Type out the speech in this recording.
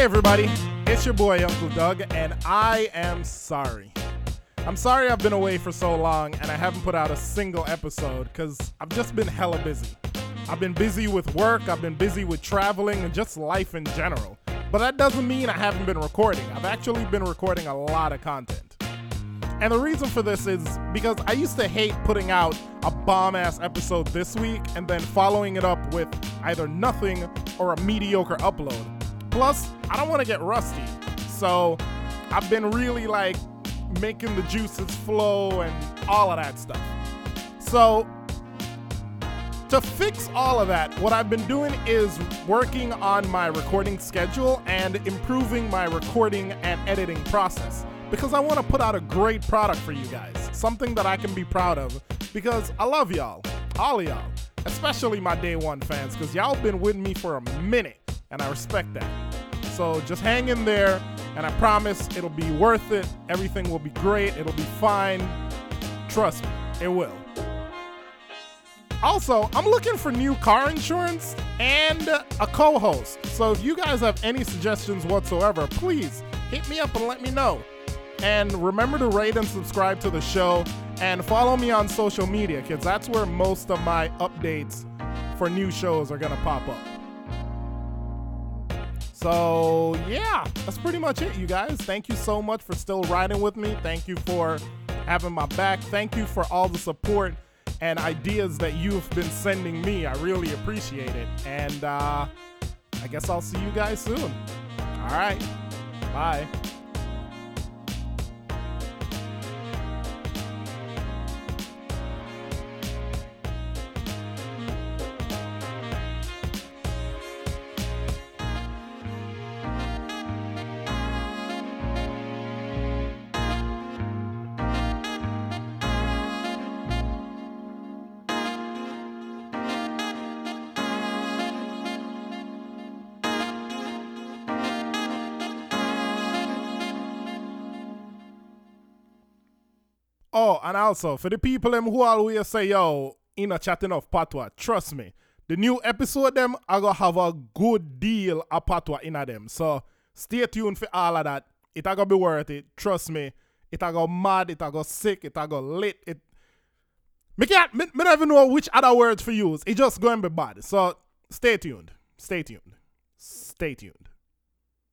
Hey, everybody, it's your boy Uncle Doug, and I am sorry. I'm sorry I've been away for so long and I haven't put out a single episode because I've just been hella busy. I've been busy with work, I've been busy with traveling, and just life in general. But that doesn't mean I haven't been recording. I've actually been recording a lot of content. And the reason for this is because I used to hate putting out a bomb ass episode this week and then following it up with either nothing or a mediocre upload. Plus, I don't want to get rusty. So, I've been really like making the juices flow and all of that stuff. So, to fix all of that, what I've been doing is working on my recording schedule and improving my recording and editing process because I want to put out a great product for you guys, something that I can be proud of because I love y'all, all of y'all, especially my day one fans because y'all been with me for a minute and I respect that. So just hang in there and I promise it'll be worth it. Everything will be great. It'll be fine. Trust me, it will. Also, I'm looking for new car insurance and a co host. So if you guys have any suggestions whatsoever, please hit me up and let me know. And remember to rate and subscribe to the show and follow me on social media, kids. That's where most of my updates for new shows are going to pop up. So, yeah, that's pretty much it, you guys. Thank you so much for still riding with me. Thank you for having my back. Thank you for all the support and ideas that you've been sending me. I really appreciate it. And uh, I guess I'll see you guys soon. All right. Bye. Oh, and also for the people them who always say, yo, in a chatting of patois, trust me, the new episode them are gonna have a good deal of patois in them. So stay tuned for all of that. It are gonna be worth it. Trust me. It are go mad, it are go sick, it are go lit. It me can't me, me don't even know which other words for use. It just going to be bad. So stay tuned. Stay tuned. Stay tuned.